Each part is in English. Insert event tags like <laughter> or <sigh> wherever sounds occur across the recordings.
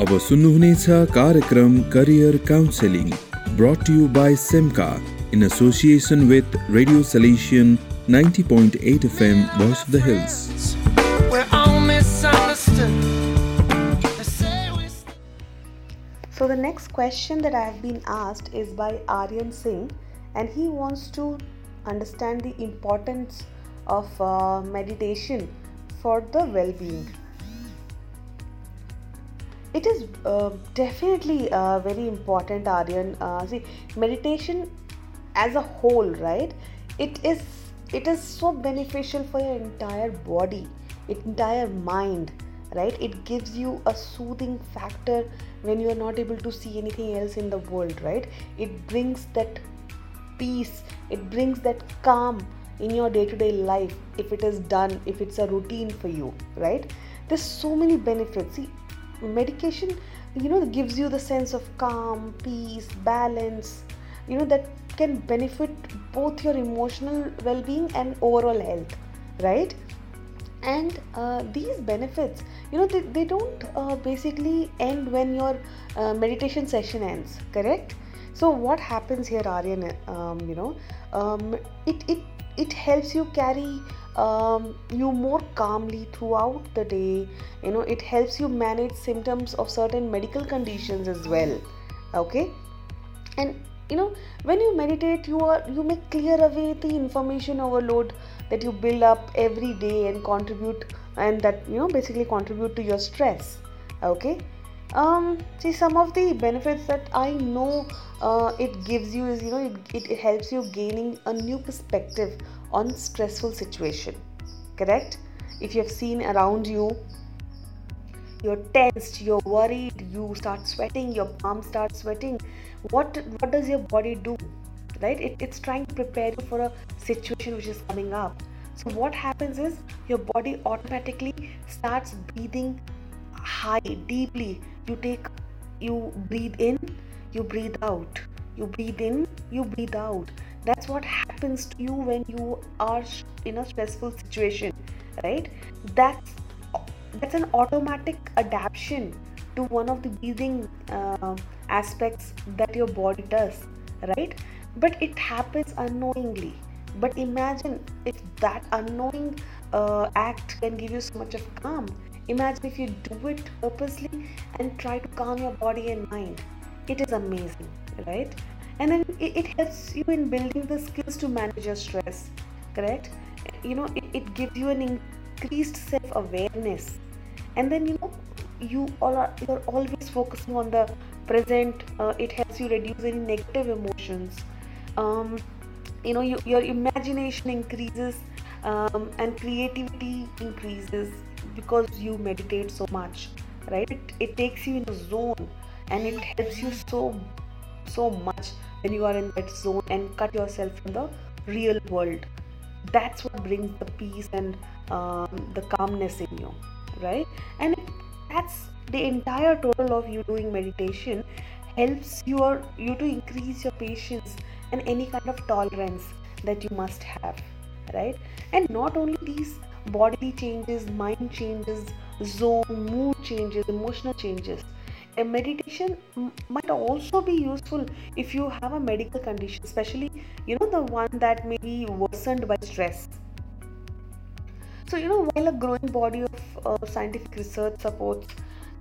अब सुन्नुहुनेछ कार्यक्रम career counselling brought you by सेमका in association with radio solution 90.8 FM Voice of the Hills. We're all misunderstood. They say we So the next question that I have been asked is by Aryan Singh, and he wants to understand the importance of uh, meditation for the well-being. It is uh, definitely uh, very important, Aryan. Uh, see, meditation as a whole, right? It is it is so beneficial for your entire body, entire mind, right? It gives you a soothing factor when you are not able to see anything else in the world, right? It brings that peace, it brings that calm in your day to day life if it is done, if it's a routine for you, right? There's so many benefits. See, medication, you know, gives you the sense of calm, peace, balance, you know, that can benefit both your emotional well being and overall health, right? and uh, these benefits you know they, they don't uh, basically end when your uh, meditation session ends correct so what happens here aryan um, you know um, it, it it helps you carry um, you more calmly throughout the day. You know it helps you manage symptoms of certain medical conditions as well. Okay? And you know when you meditate you are you may clear away the information overload that you build up every day and contribute and that you know basically contribute to your stress. Okay? Um see some of the benefits that i know uh, it gives you is you know it, it helps you gaining a new perspective on stressful situation correct? If you have seen around you you're tensed you're worried you start sweating your palms start sweating. What what does your body do right? It, it's trying to prepare you for a situation which is coming up. So what happens is your body automatically starts breathing high deeply. You take you breathe in you breathe out. You breathe in you breathe out that's what happens to you when you are in a stressful situation right? That's that's an automatic adaptation to one of the breathing uh, aspects that your body does right? But it happens unknowingly. But imagine if that unknowing uh, act can give you so much of calm. Imagine if you do it purposely and try to calm your body and mind. It is amazing right and then it, it helps you in building the skills to manage your stress correct? You know it, it gives you an increased self-awareness. And then you know you all are you're always focusing on the present uh, it helps you reduce any negative emotions. Um, you know you, your imagination increases um, and creativity increases because you meditate so much right? It, it takes you in a zone and it helps you so so much when you are in that zone and cut yourself from the real world. That's what brings the peace and um, the calmness in you right? And that's the entire total of you doing meditation helps your you to increase your patience and any kind of tolerance that you must have right? And not only these bodily changes mind changes zone mood changes emotional changes a meditation m- might also be useful if you have a medical condition especially you know the one that may be worsened by stress so, you know, while a growing body of uh, scientific research supports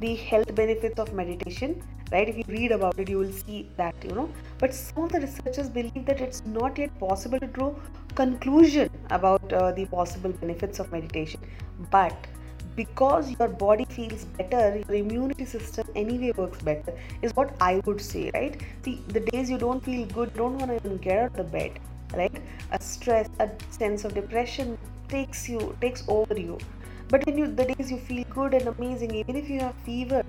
the health benefits of meditation, right? If you read about it, you will see that, you know. But some of the researchers believe that it's not yet possible to draw conclusion about uh, the possible benefits of meditation. But because your body feels better, your immunity system anyway works better, is what I would say, right? See, the days you don't feel good, don't want to even get out of the bed, right? A stress, a sense of depression takes you takes over you but when you the days you feel good and amazing even if you have fever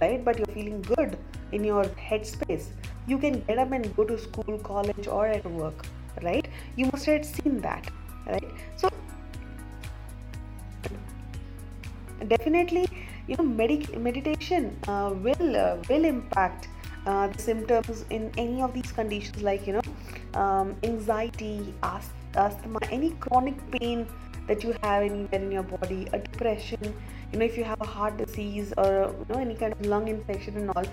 right but you're feeling good in your headspace you can get up and go to school college or at work right you must have seen that right so definitely you know medic- meditation uh, will uh, will impact uh, the symptoms in any of these conditions like you know um, anxiety asthma any chronic pain that you have anywhere in your body, a depression, you know if you have a heart disease or you know any kind of lung infection and all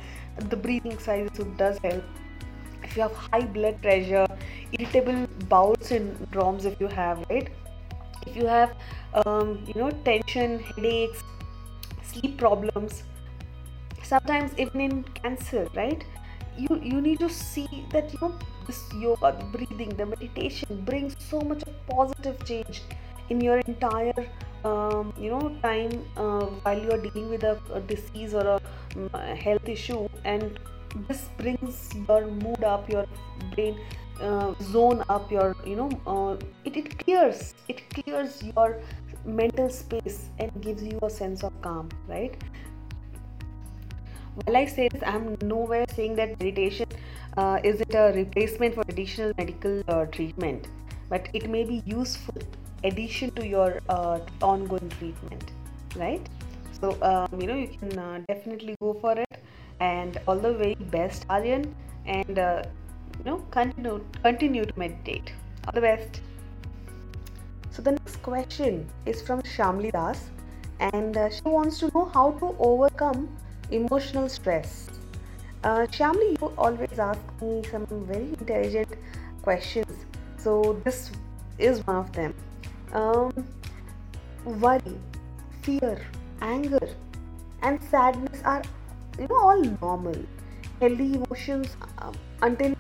the breathing exercises does help. If you have high blood pressure irritable bowel syndromes if you have right if you have um, you know tension headaches sleep problems sometimes even in cancer right? You you need to see that you know this yoga the breathing the meditation brings so much positive change in your entire um, you know time uh, while you are dealing with a, a disease or a, um, health issue. And this brings your mood up your brain uh, zone up your you know uh, it, it clears it clears your mental space and gives you a sense of calm right? While i say this i'm nowhere saying that meditation uh, is it a replacement for additional medical uh, treatment but it may be useful addition to your uh, ongoing treatment right? So um, you know you can definitely go for it and all the very best aryan and uh, you know continue continue to meditate. All the best. So the next question is from shamli das and uh, she wants to know how to overcome emotional stress. Uh, shamli you always ask me some very intelligent questions so this is one of them. Um, worry fear anger and sadness are you know all normal. Healthy emotions um, until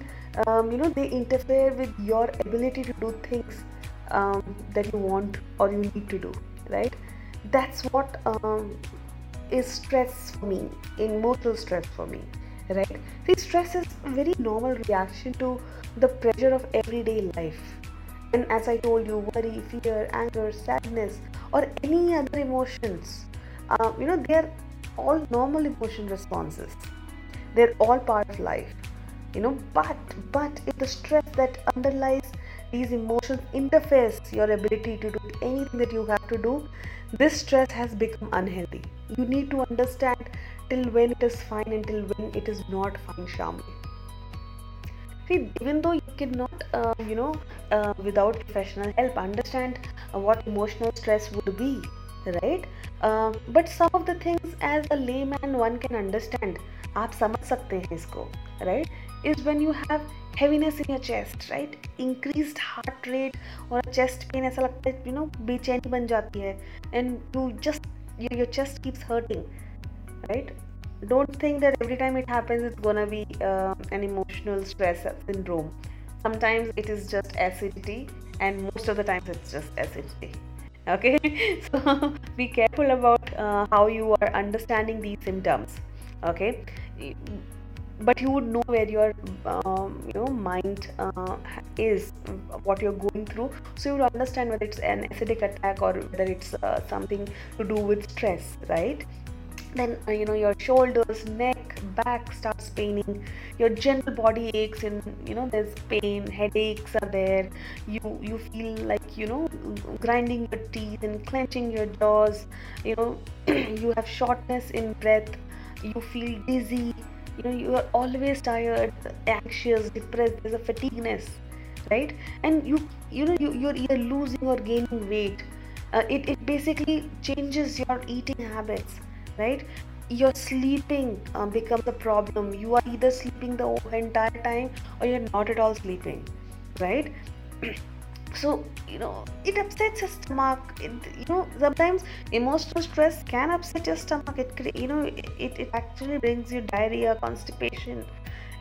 um, you know they interfere with your ability to do things um, that you want or you need to do right? That's what um, is stress for me emotional stress for me right? See stress is a very normal reaction to the pressure of everyday life. And as i told you worry fear anger sadness or any other emotions uh, you know they're all normal emotion responses. They're all part of life you know but but if the stress that underlies these emotions interferes your ability to do anything that you have to do. This stress has become unhealthy. You need to understand till when it is fine until when it is not fine shamli see even though you cannot uh, you know uh, without professional help understand uh, what emotional stress would be right uh, but some of the things as a layman one can understand आप समझ सकते हैं इसको right is when you have heaviness in your chest right increased heart rate और chest pain ऐसा लगता है you know बेचैनी बन जाती है and you just your, your chest keeps hurting right don't think that every time it happens it's gonna be uh, an emotional stress syndrome sometimes it is just acidity and most of the times it's just acidity okay? <laughs> So <laughs> be careful about uh, how you are understanding these symptoms. Okay? But you would know where your um, you know mind uh, is what you're going through. So you would understand whether it's an acidic attack or whether it's uh, something to do with stress right then uh, you know your shoulders neck back starts paining. Your general body aches and you know there's pain headaches are there. You you feel like you know grinding your teeth and clenching your jaws. You know <clears throat> you have shortness in breath. You feel dizzy. You know you are always tired anxious depressed. There's a fatigueness right? And you you know you, you're either losing or gaining weight. Uh, it, it basically changes your eating habits right? Your sleeping um, becomes a problem. You are either sleeping the entire time or you're not at all sleeping right? <clears throat> So you know it upsets your stomach. It, you know sometimes emotional stress can upset your stomach. It you know it, it actually brings you diarrhea constipation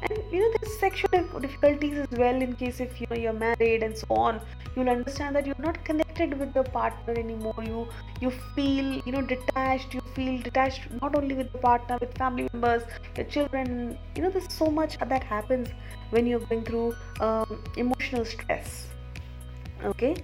and you know there's sexual difficulties as well in case if you know you're married and so on. You'll understand that you're not connected with your partner anymore. You you feel you know detached. You feel detached not only with the partner with family members your children. You know there's so much that happens when you're going through um, emotional stress. Okay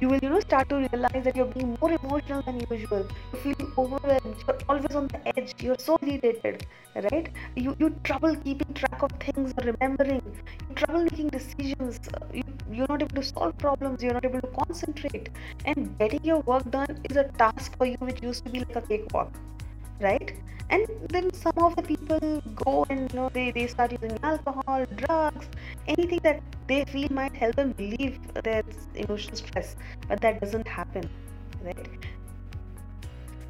you will you know start to realize that you're being more emotional than usual. You feel overwhelmed. You're always on the edge. You're so irritated right? You you trouble keeping track of things or remembering. You trouble making decisions. You, you're not able to solve problems. You're not able to concentrate. And getting your work done is a task for you which used to be like a cakewalk right and then some of the people go and you know they, they start using alcohol drugs anything that they feel might help them relieve their emotional stress but that doesn't happen right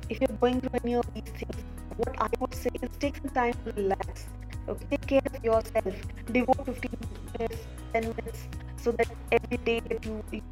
if you're going through any of these things, what I would say is take some time to relax. Okay, take care of yourself. Devote 15 minutes, 10 minutes, so that every day that you, you